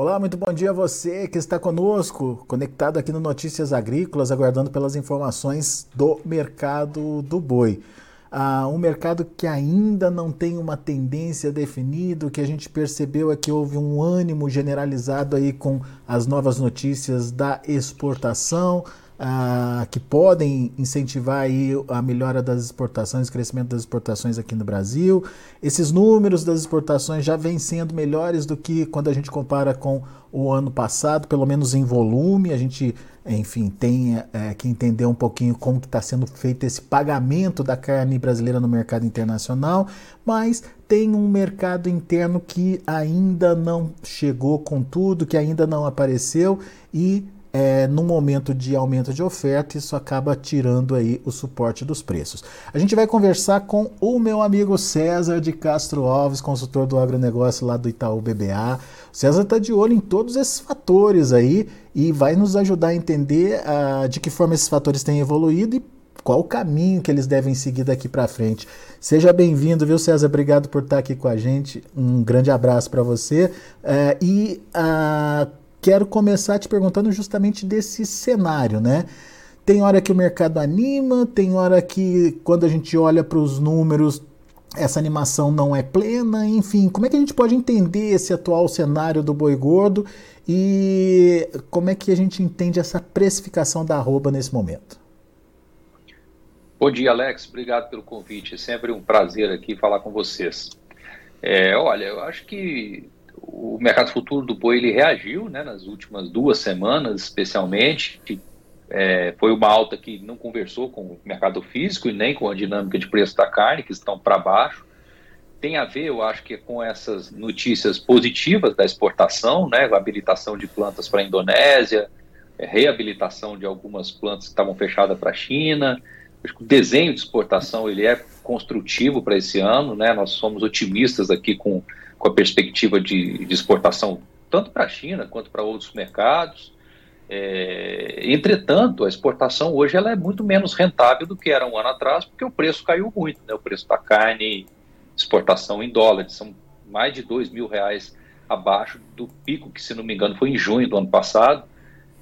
Olá, muito bom dia a você que está conosco, conectado aqui no Notícias Agrícolas, aguardando pelas informações do mercado do boi. Ah, um mercado que ainda não tem uma tendência definida, o que a gente percebeu é que houve um ânimo generalizado aí com as novas notícias da exportação, que podem incentivar aí a melhora das exportações, o crescimento das exportações aqui no Brasil. Esses números das exportações já vêm sendo melhores do que quando a gente compara com o ano passado, pelo menos em volume. A gente, enfim, tem é, que entender um pouquinho como está sendo feito esse pagamento da carne brasileira no mercado internacional, mas tem um mercado interno que ainda não chegou com tudo, que ainda não apareceu e é, no momento de aumento de oferta, isso acaba tirando aí o suporte dos preços. A gente vai conversar com o meu amigo César de Castro Alves, consultor do agronegócio lá do Itaú BBA. O César está de olho em todos esses fatores aí e vai nos ajudar a entender uh, de que forma esses fatores têm evoluído e qual o caminho que eles devem seguir daqui para frente. Seja bem-vindo, viu, César? Obrigado por estar aqui com a gente. Um grande abraço para você. Uh, e uh, quero começar te perguntando justamente desse cenário, né? Tem hora que o mercado anima, tem hora que quando a gente olha para os números essa animação não é plena, enfim, como é que a gente pode entender esse atual cenário do boi gordo e como é que a gente entende essa precificação da arroba nesse momento? Bom dia, Alex. Obrigado pelo convite. É sempre um prazer aqui falar com vocês. É, olha, eu acho que o mercado futuro do boi ele reagiu né, nas últimas duas semanas, especialmente. Que, é, foi uma alta que não conversou com o mercado físico e nem com a dinâmica de preço da carne, que estão para baixo. Tem a ver, eu acho que com essas notícias positivas da exportação, né, habilitação de plantas para a Indonésia, é, reabilitação de algumas plantas que estavam fechadas para a China. Acho que o desenho de exportação ele é construtivo para esse ano, né? Nós somos otimistas aqui com com a perspectiva de, de exportação tanto para a China quanto para outros mercados. É, entretanto, a exportação hoje ela é muito menos rentável do que era um ano atrás, porque o preço caiu muito. Né? O preço da carne, exportação em dólares, são mais de dois mil reais abaixo do pico que, se não me engano, foi em junho do ano passado.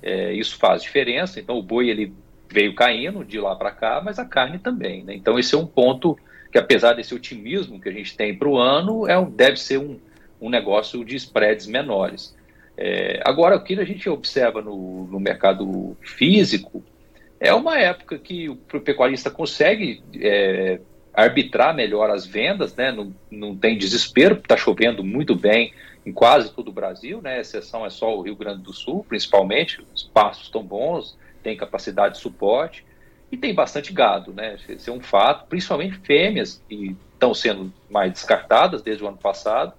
É, isso faz diferença. Então, o boi ele veio caindo de lá para cá, mas a carne também. Né? Então, esse é um ponto que apesar desse otimismo que a gente tem para o ano, é um, deve ser um, um negócio de spreads menores. É, agora, o que a gente observa no, no mercado físico é uma época que o pecuarista consegue é, arbitrar melhor as vendas, né? não, não tem desespero, está chovendo muito bem em quase todo o Brasil, né? a exceção é só o Rio Grande do Sul, principalmente, os pastos estão bons, tem capacidade de suporte, e tem bastante gado, né? Esse é um fato, principalmente fêmeas que estão sendo mais descartadas desde o ano passado.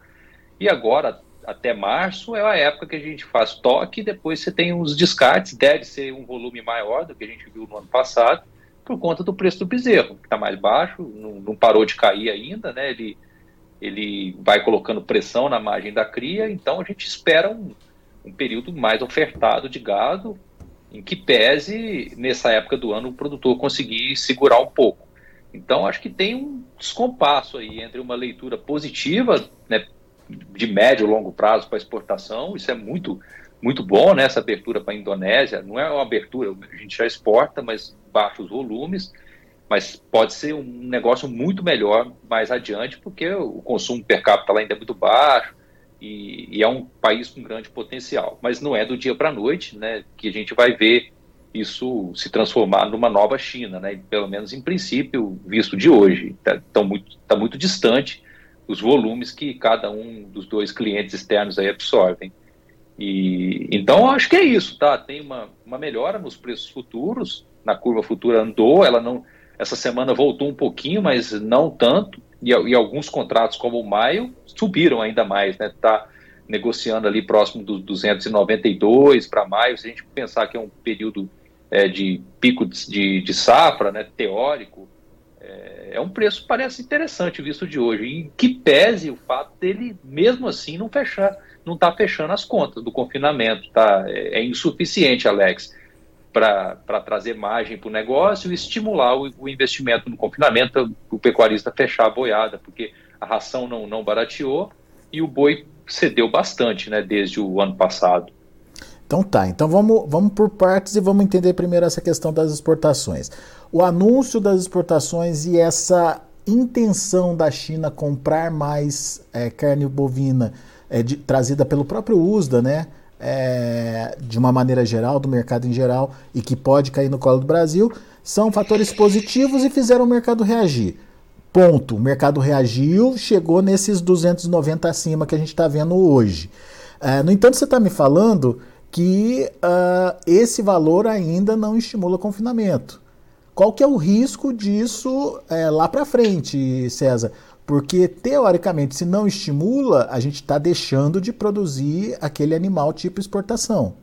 E agora, até março, é a época que a gente faz toque depois você tem os descartes. Deve ser um volume maior do que a gente viu no ano passado, por conta do preço do bezerro, que está mais baixo, não, não, parou de cair ainda, né? Ele, ele vai colocando pressão na margem da cria, então a gente espera um, um período mais ofertado de gado, em que pese, nessa época do ano, o produtor conseguir segurar um pouco. Então, acho que tem um descompasso aí entre uma leitura positiva, né, de médio e longo prazo para exportação, isso é muito, muito bom, né, essa abertura para a Indonésia, não é uma abertura, a gente já exporta, mas baixos volumes, mas pode ser um negócio muito melhor mais adiante, porque o consumo per capita lá ainda é muito baixo, e, e, é um país com grande potencial. Mas não é do dia para a noite né, que a gente vai ver isso se transformar numa nova China, né, pelo menos em princípio, visto de hoje. Está tá muito, tá muito distante os volumes que cada um dos dois clientes externos aí absorvem. E, então, acho que é isso, tá? Tem uma, uma melhora nos preços futuros, na curva futura andou, ela não. Essa semana voltou um pouquinho, mas não tanto e, e alguns contratos, como o maio, subiram ainda mais, né? Está negociando ali próximo dos 292 para maio. Se a gente pensar que é um período é, de pico de, de, safra, né, teórico, é, é, um preço parece interessante visto de hoje. E que pese o fato dele, mesmo assim, não fechar, não está fechando as contas do confinamento, tá? É, é insuficiente, Alex para trazer margem para o negócio e estimular o, o, investimento no confinamento, o pecuarista fechar a boiada, porque a ração não, não barateou e o boi cedeu bastante, né, desde o ano passado. Então tá, então vamos, vamos por partes e vamos entender primeiro essa questão das exportações. O anúncio das exportações e essa intenção da China comprar mais é, carne bovina é, de, trazida pelo próprio USDA, né? É, de uma maneira geral, do mercado em geral, e que pode cair no colo do Brasil, são fatores positivos e fizeram o mercado reagir. Ponto. O mercado reagiu, chegou nesses 290 acima que a gente está vendo hoje. É, no entanto, você está me falando que uh, esse valor ainda não estimula confinamento. Qual que é o risco disso é, lá para frente, César? Porque, teoricamente, se não estimula, a gente está deixando de produzir aquele animal tipo exportação.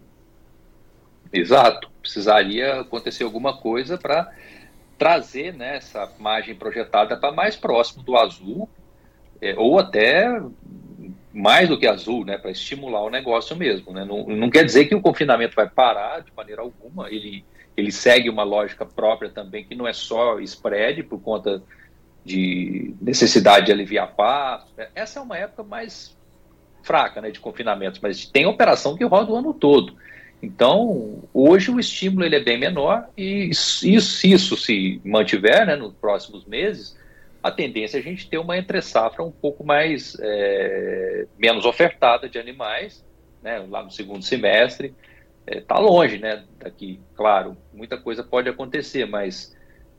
Exato. Precisaria acontecer alguma coisa para trazer né, essa margem projetada para mais próximo do azul, é, ou até mais do que azul, né, para estimular o negócio mesmo. Né? Não, não quer dizer que o confinamento vai parar de maneira alguma, ele, ele segue uma lógica própria também, que não é só spread por conta de necessidade de aliviar passo. Essa é uma época mais fraca né, de confinamentos, mas tem operação que roda o ano todo. Então, hoje o estímulo ele é bem menor e isso, isso se mantiver né, nos próximos meses, a tendência é a gente ter uma entre-safra um pouco mais é, menos ofertada de animais, né, lá no segundo semestre. Está é, tá longe, né? Daqui, claro, muita coisa pode acontecer, mas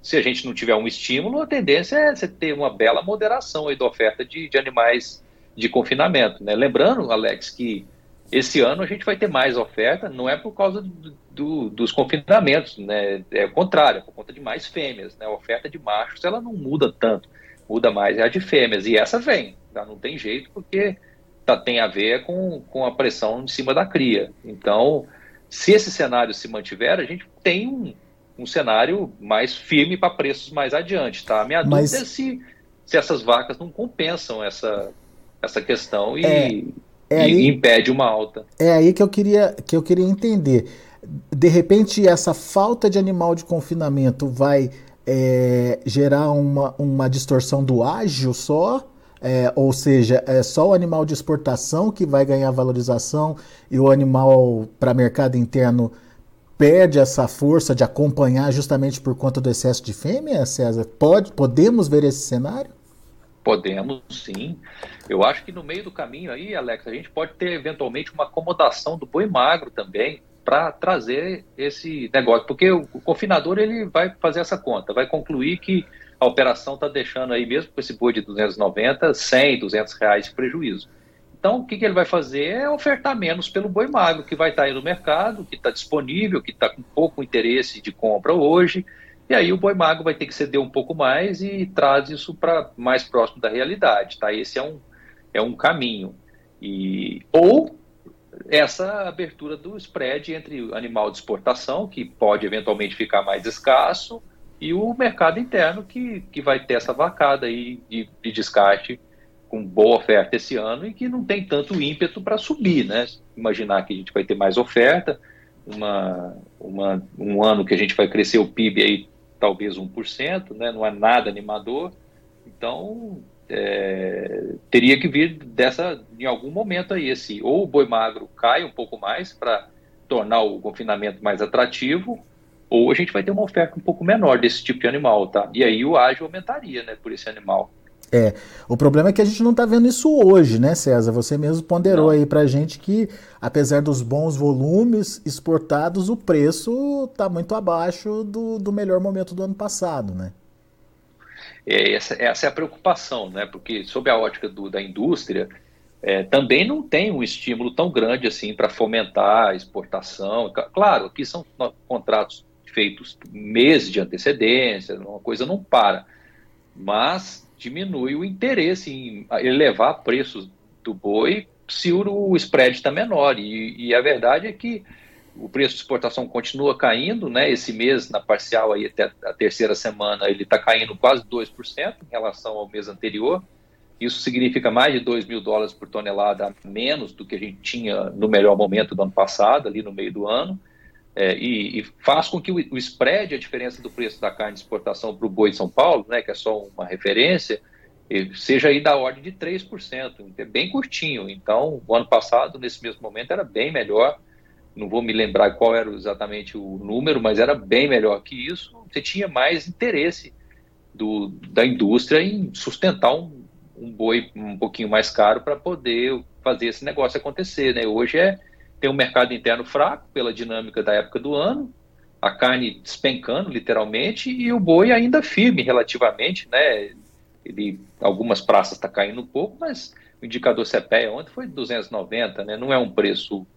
se a gente não tiver um estímulo, a tendência é você ter uma bela moderação aí da oferta de, de animais de confinamento. Né? Lembrando, Alex, que esse ano a gente vai ter mais oferta, não é por causa do, do, dos confinamentos, né? É o contrário, é por conta de mais fêmeas. Né? A oferta de machos ela não muda tanto, muda mais é a de fêmeas. E essa vem, tá? não tem jeito, porque tá, tem a ver com, com a pressão em cima da cria. Então, se esse cenário se mantiver, a gente tem um, um cenário mais firme para preços mais adiante. Tá? A minha Mas... dúvida é se, se essas vacas não compensam essa, essa questão e. É é aí, impede uma alta. É aí que eu queria, que eu queria entender. De repente, essa falta de animal de confinamento vai é, gerar uma, uma distorção do ágio só? É, ou seja, é só o animal de exportação que vai ganhar valorização e o animal para mercado interno perde essa força de acompanhar justamente por conta do excesso de fêmea, César? Pode, podemos ver esse cenário? Podemos, sim. Eu acho que no meio do caminho aí, Alex, a gente pode ter eventualmente uma acomodação do boi magro também para trazer esse negócio, porque o, confinador ele vai fazer essa conta, vai concluir que a operação está deixando aí mesmo com esse boi de 290, 100, 200 reais de prejuízo. Então, o que, que ele vai fazer é ofertar menos pelo boi magro, que vai estar aí no mercado, que está disponível, que está com pouco interesse de compra hoje, e aí o boi magro vai ter que ceder um pouco mais e traz isso para mais próximo da realidade, tá? Esse é um, é um caminho. E, ou essa abertura do spread entre animal de exportação, que pode eventualmente ficar mais escasso, e o mercado interno, que, que vai ter essa vacada aí de, de descarte com boa oferta esse ano e que não tem tanto ímpeto para subir, né? Imaginar que a gente vai ter mais oferta, uma, uma, um ano que a gente vai crescer o PIB aí talvez 1%, né? não é nada animador. Então, é, teria que vir dessa, em algum momento aí, esse, ou o boi magro cai um pouco mais para tornar o confinamento mais atrativo, ou a gente vai ter uma oferta um pouco menor desse tipo de animal, tá? E aí o ágio aumentaria, né, por esse animal. É, o problema é que a gente não está vendo isso hoje, né, César? Você mesmo ponderou não. aí para gente que, apesar dos bons volumes exportados, o preço está muito abaixo do, do melhor momento do ano passado, né? É, essa, essa é a preocupação, né? Porque, sob a ótica do, da indústria, é, também não tem um estímulo tão grande assim para fomentar a exportação. Claro, aqui são contratos feitos meses de antecedência, uma coisa não para. Mas diminui o interesse em elevar preços do boi se o spread está menor. E, e, a verdade é que o preço de exportação continua caindo, né? Esse mês, na parcial, aí, até a terceira semana, ele está caindo quase 2% em relação ao mês anterior. Isso significa mais de 2 mil dólares por tonelada a menos do que a gente tinha no melhor momento do ano passado, ali no meio do ano. É, e, e, faz com que o, o, spread, a diferença do preço da carne de exportação para o boi de São Paulo, né, que é só uma referência, seja aí da ordem de 3%, é bem curtinho. Então, o ano passado, nesse mesmo momento, era bem melhor. Não vou me lembrar qual era exatamente o número, mas era bem melhor que isso. Você tinha mais interesse do, da indústria em sustentar um, um boi um pouquinho mais caro para poder fazer esse negócio acontecer. Né? Hoje é tem um mercado interno fraco pela dinâmica da época do ano, a carne despencando literalmente e o boi ainda firme relativamente, né? Ele, algumas praças está caindo um pouco, mas o indicador CPEA ontem foi 290, né? Não é um preço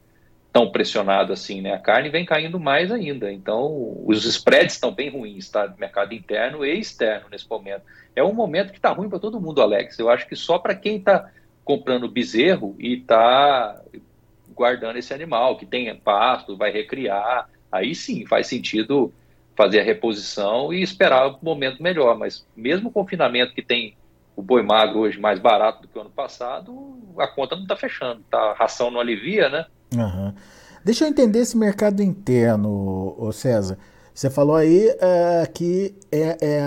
tão pressionado assim, né? A carne vem caindo mais ainda. Então, os spreads estão bem ruins, tá? Mercado interno e externo nesse momento. É um momento que está ruim para todo mundo, Alex. Eu acho que só para quem está comprando bezerro e está guardando esse animal, que tem pasto, vai recriar, aí sim faz sentido fazer a reposição e esperar o momento melhor. Mas mesmo o confinamento que tem o boi magro hoje mais barato do que o ano passado, a conta não está fechando, tá? a ração não alivia, né? Uhum. Deixa eu entender esse mercado interno, César. Você falou aí uh, que é, é,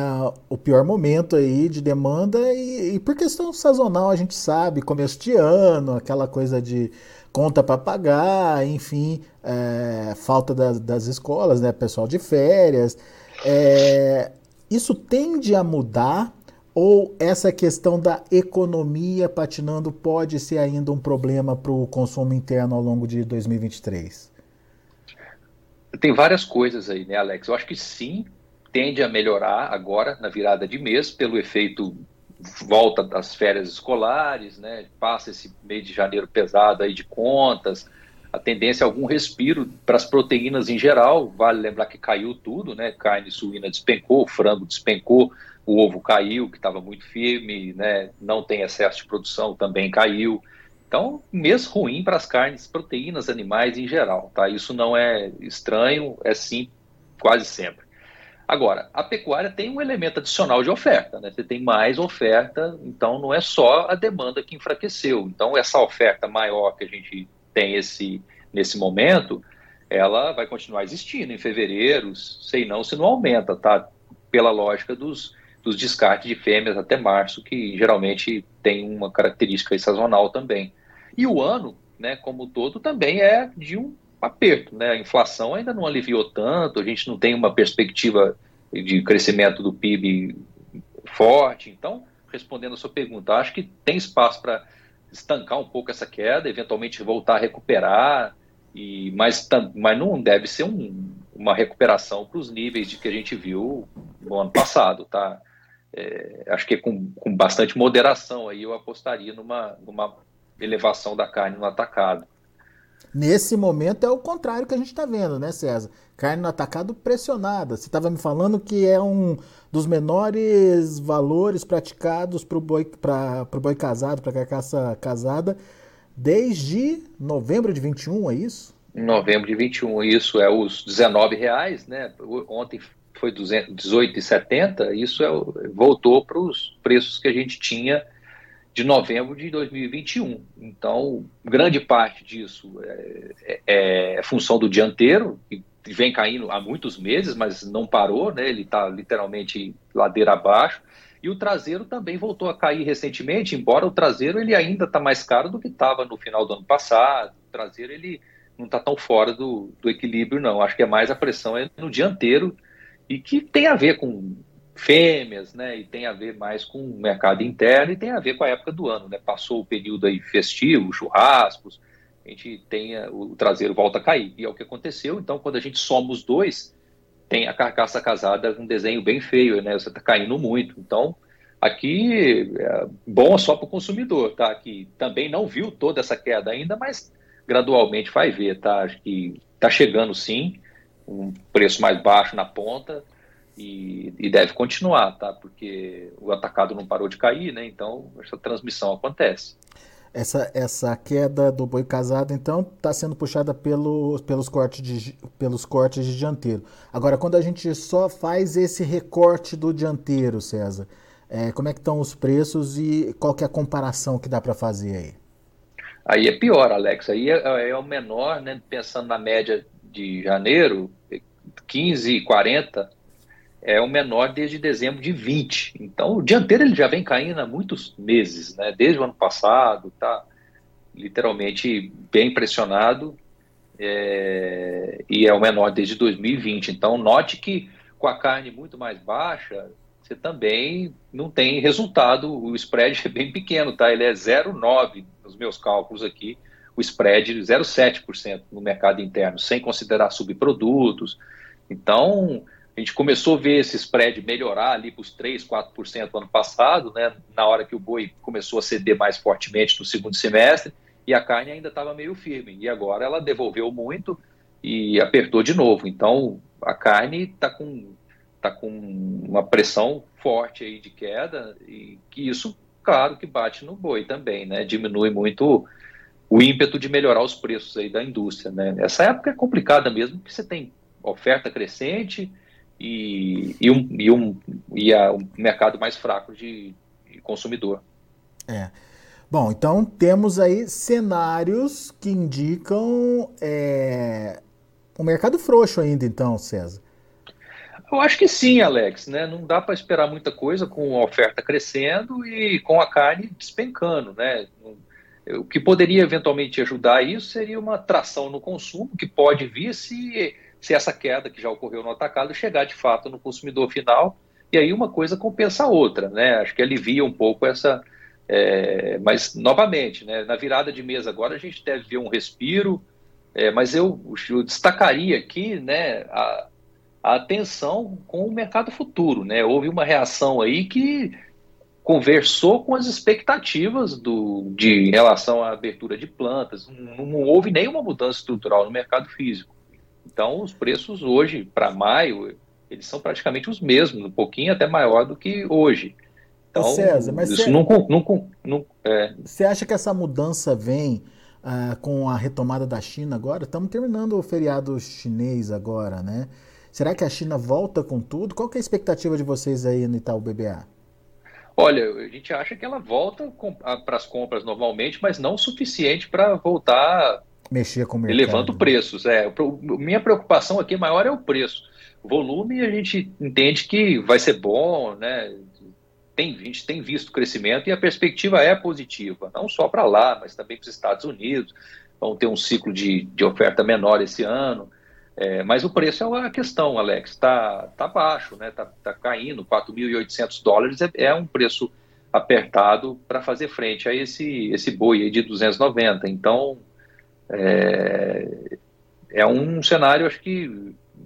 o pior momento aí de demanda e, e, por questão sazonal a gente sabe, começo de ano, aquela coisa de conta para pagar, enfim, é, falta das, das, escolas, né, pessoal de férias. É, isso tende a mudar ou essa questão da economia patinando pode ser ainda um problema para o consumo interno ao longo de 2023? Tem várias coisas aí, né, Alex? Eu acho que sim, tende a melhorar agora na virada de mês pelo efeito volta das férias escolares, né? Passa esse mês de janeiro pesado aí de contas, a tendência é algum respiro para as proteínas em geral. Vale lembrar que caiu tudo, né? Carne suína despencou, frango despencou, o ovo caiu, que estava muito firme, né? Não tem excesso de produção, também caiu. Então, mês ruim para as carnes, proteínas animais em geral, tá? Isso não é estranho, é sim quase sempre. Agora, a pecuária tem um elemento adicional de oferta, né? Você tem mais oferta, então não é só a demanda que enfraqueceu. Então, essa oferta maior que a gente tem esse, nesse momento, ela vai continuar existindo em fevereiro, sei não se não aumenta, tá? Pela lógica dos, dos descartes de fêmeas até março, que geralmente tem uma característica sazonal também. E o ano, né, como todo, também é de um aperto, né? A inflação ainda não aliviou tanto, a gente não tem uma perspectiva de crescimento do PIB forte. Então, respondendo a sua pergunta, acho que tem espaço para estancar um pouco essa queda, eventualmente voltar a recuperar, e mas, mas não deve ser um, uma recuperação para os níveis de que a gente viu no ano passado, tá? É, acho que com, com bastante moderação aí eu apostaria numa, numa elevação da carne no atacado. Nesse momento é o contrário que a gente está vendo, né, César? Carne no atacado pressionada. Você estava me falando que é um dos menores valores praticados para o boi, boi casado, para a carcaça casada, desde novembro de 21, é isso? Novembro de 21, isso é os 19 reais, né? Ontem foi 18,70, isso é, voltou para os preços que a gente tinha de novembro de 2021. Então, grande parte disso é, é, é função do dianteiro, que vem caindo há muitos meses, mas não parou, né? ele está literalmente ladeira abaixo. E o traseiro também voltou a cair recentemente, embora o traseiro ele ainda está mais caro do que estava no final do ano passado. O traseiro ele não está tão fora do, do equilíbrio, não. Acho que é mais a pressão é no dianteiro e que tem a ver com fêmeas, né? E tem a ver mais com o mercado interno e tem a ver com a época do ano, né? Passou o período aí festivo, churrascos, a gente tem a, o traseiro volta a cair. E é o que aconteceu. Então, quando a gente soma os dois, tem a carcaça casada um desenho bem feio, né? Você está caindo muito. Então, aqui é bom só para o consumidor, tá? Que também não viu toda essa queda ainda, mas gradualmente vai ver, tá? Acho que está chegando sim, um preço mais baixo na ponta e, e, deve continuar, tá? Porque o atacado não parou de cair, né? Então essa transmissão acontece. Essa, essa queda do boi casado, então, está sendo puxada pelo, pelos, cortes de, pelos cortes de dianteiro. Agora, quando a gente só faz esse recorte do dianteiro, César, é, como é que estão os preços e qual que é a comparação que dá para fazer aí? Aí é pior, Alex. Aí é, é o menor, né? Pensando na média de janeiro, 15,40 é o menor desde dezembro de 20. Então, o dianteiro ele já vem caindo há muitos meses, né? Desde o ano passado, tá literalmente bem pressionado é, e é o menor desde 2020. Então, note que com a carne muito mais baixa, você também não tem resultado, o spread é bem pequeno, tá? Ele é 0,9 nos meus cálculos aqui, o spread 0,7% no mercado interno, sem considerar subprodutos. Então, a gente começou a ver esse spread melhorar ali para os 3%, 4% ano passado, né, na hora que o boi começou a ceder mais fortemente no segundo semestre, e a carne ainda estava meio firme. E agora ela devolveu muito e apertou de novo. Então, a carne está com, tá com uma pressão forte aí de queda, e que isso, claro, que bate no boi também, né? Diminui muito o ímpeto de melhorar os preços aí da indústria, né? Essa época é complicada mesmo, porque você tem oferta crescente, e, e, um, e, um, e a, um mercado mais fraco de, de consumidor. É. Bom, então temos aí cenários que indicam é, um mercado frouxo ainda, então, César. Eu acho que sim, Alex. Né? Não dá para esperar muita coisa com a oferta crescendo e com a carne despencando. Né? O que poderia eventualmente ajudar isso seria uma tração no consumo, que pode vir se se essa queda que já ocorreu no atacado chegar de fato no consumidor final, e aí uma coisa compensa a outra, né? Acho que alivia um pouco essa. É, mas, novamente, né, na virada de mesa agora a gente deve ver um respiro, é, mas eu, eu, destacaria aqui né, a, a atenção com o mercado futuro. Né? Houve uma reação aí que conversou com as expectativas do, de em relação à abertura de plantas. Não, não houve nenhuma mudança estrutural no mercado físico. Então, os preços hoje, para maio, eles são praticamente os mesmos, um pouquinho até maior do que hoje. Então, César, mas isso cê, não, não, não é... Você acha que essa mudança vem uh, com a retomada da China agora? Estamos terminando o feriado chinês agora, né? Será que a China volta com tudo? Qual é a expectativa de vocês aí no Itaú BBA? Olha, a gente acha que ela volta para as compras normalmente, mas não o suficiente para voltar mexer com o mercado. Elevando preços. É, minha preocupação aqui maior é o preço. Volume a gente entende que vai ser bom, né? Tem, a gente tem visto crescimento e a perspectiva é positiva, não só para lá, mas também para os Estados Unidos. Vão ter um ciclo de, de oferta menor esse ano. É, mas o preço é a questão, Alex. Está tá baixo, né? Está tá caindo. 4.800 dólares é, é um preço apertado para fazer frente a esse, esse boi de 290. Então, é, é um cenário, acho que,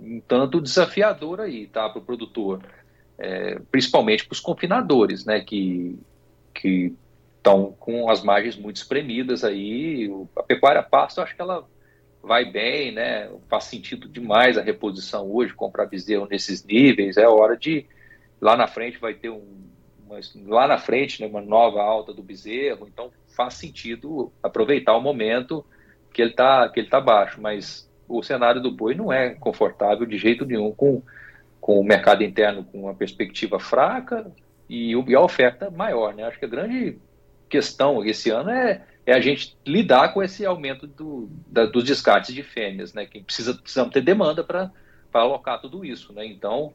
um tanto desafiador aí, tá, para o produtor, é, principalmente para os confinadores, né, que que estão com as margens muito espremidas aí. A pecuária pasto, acho que ela vai bem, né? Faz sentido demais a reposição hoje, comprar bezerro nesses níveis. É hora de lá na frente vai ter um uma, lá na frente né, uma nova alta do bezerro. Então faz sentido aproveitar o momento que ele está que ele tá baixo, mas o cenário do boi não é confortável de jeito nenhum com, com o mercado interno com uma perspectiva fraca e, e a oferta maior, né? Acho que a grande questão esse ano é, é a gente lidar com esse aumento do, da, dos descartes de fêmeas, né? Que precisa precisamos ter demanda para alocar tudo isso, né? Então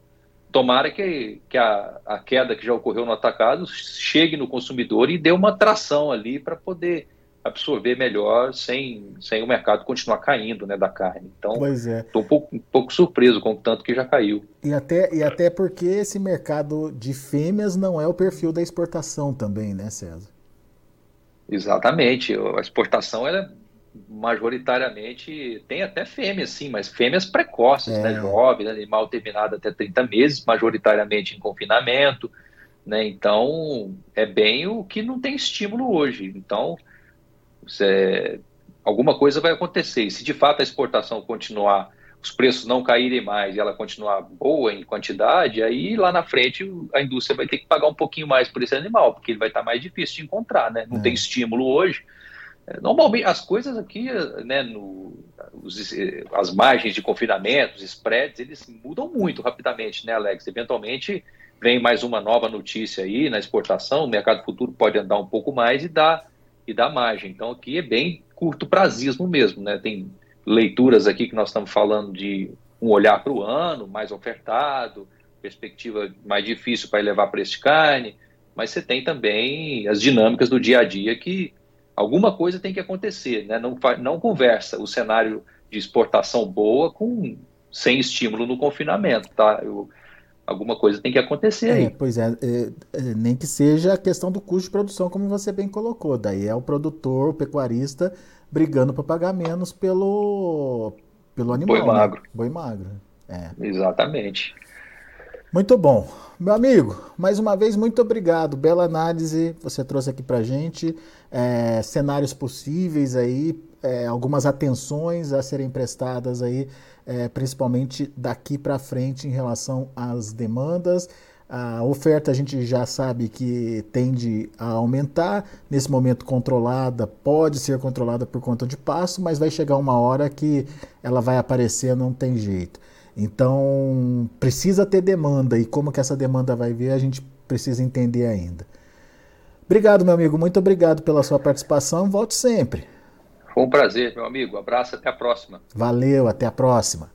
tomara que, que a, a queda que já ocorreu no atacado chegue no consumidor e dê uma tração ali para poder absorver melhor sem, sem o mercado continuar caindo né, da carne. Então, estou é. um, pouco, um pouco surpreso com o tanto que já caiu. E até, e até porque esse mercado de fêmeas não é o perfil da exportação também, né, César? Exatamente. A exportação ela é majoritariamente tem até fêmeas, sim, mas fêmeas precoces, né, é. né, jovens, animal terminado até 30 meses, majoritariamente em confinamento, né? Então, é bem o que não tem estímulo hoje. Então, você, alguma coisa vai acontecer. E se de fato a exportação continuar, os preços não caírem mais e ela continuar boa em quantidade, aí lá na frente a indústria vai ter que pagar um pouquinho mais por esse animal, porque ele vai estar mais difícil de encontrar, né? Não é. tem estímulo hoje. É, normalmente as coisas aqui, né, no, os, as margens de confinamento, os spreads, eles mudam muito rapidamente, né, Alex? Eventualmente vem mais uma nova notícia aí na exportação, o mercado futuro pode andar um pouco mais e dar e da margem. Então aqui é bem curto prazismo mesmo, né? Tem leituras aqui que nós estamos falando de um olhar para o ano, mais ofertado, perspectiva mais difícil para elevar preço de carne, mas você tem também as dinâmicas do dia a dia que alguma coisa tem que acontecer, né? não, não conversa o cenário de exportação boa com sem estímulo no confinamento, tá? Eu, alguma coisa tem que acontecer aí. É, pois é, é, é, nem que seja a questão do custo de produção, como você bem colocou. Daí é o produtor, o pecuarista, brigando para pagar menos pelo, pelo animal. Boi magro. Né? Boi magro. É. Exatamente. Muito bom. Meu amigo, mais uma vez, muito obrigado. Bela análise você trouxe aqui para gente. É, cenários possíveis aí, é, algumas atenções a serem prestadas aí, é, principalmente daqui para frente em relação às demandas. A oferta a gente já sabe que tende a aumentar, nesse momento controlada, pode ser controlada por conta de passo, mas vai chegar uma hora que ela vai aparecer, não tem jeito. Então, precisa ter demanda e como que essa demanda vai vir, a gente precisa entender ainda. Obrigado, meu amigo, muito obrigado pela sua participação, volte sempre. Foi um prazer, meu amigo. Abraço, até a próxima. Valeu, até a próxima.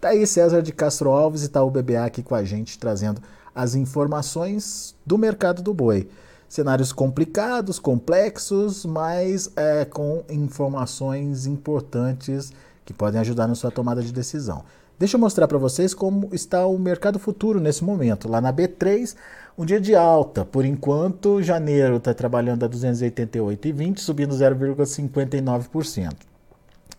Tá aí César de Castro Alves e Itaú BBA aqui com a gente, trazendo as informações do mercado do boi. Cenários complicados, complexos, mas é, com informações importantes que podem ajudar na sua tomada de decisão. Deixa eu mostrar para vocês como está o mercado futuro nesse momento. Lá na B3, um dia de alta. Por enquanto, janeiro está trabalhando a 288,20, subindo 0,59%.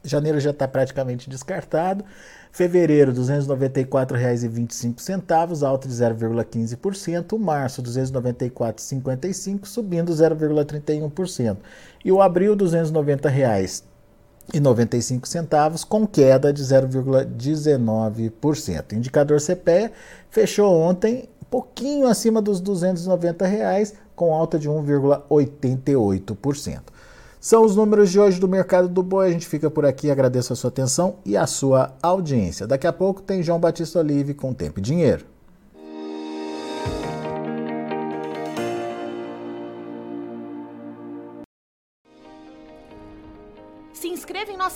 Janeiro já está praticamente descartado. Fevereiro, R$ 294,25, alta de 0,15%. Março, R$ 294,55, subindo 0,31%. E o abril, 290 reais e 95 centavos, com queda de 0,19%. O indicador CPE fechou ontem pouquinho acima dos 290 reais, com alta de 1,88%. São os números de hoje do mercado do boi. A gente fica por aqui, agradeço a sua atenção e a sua audiência. Daqui a pouco tem João Batista Olive com Tempo e Dinheiro.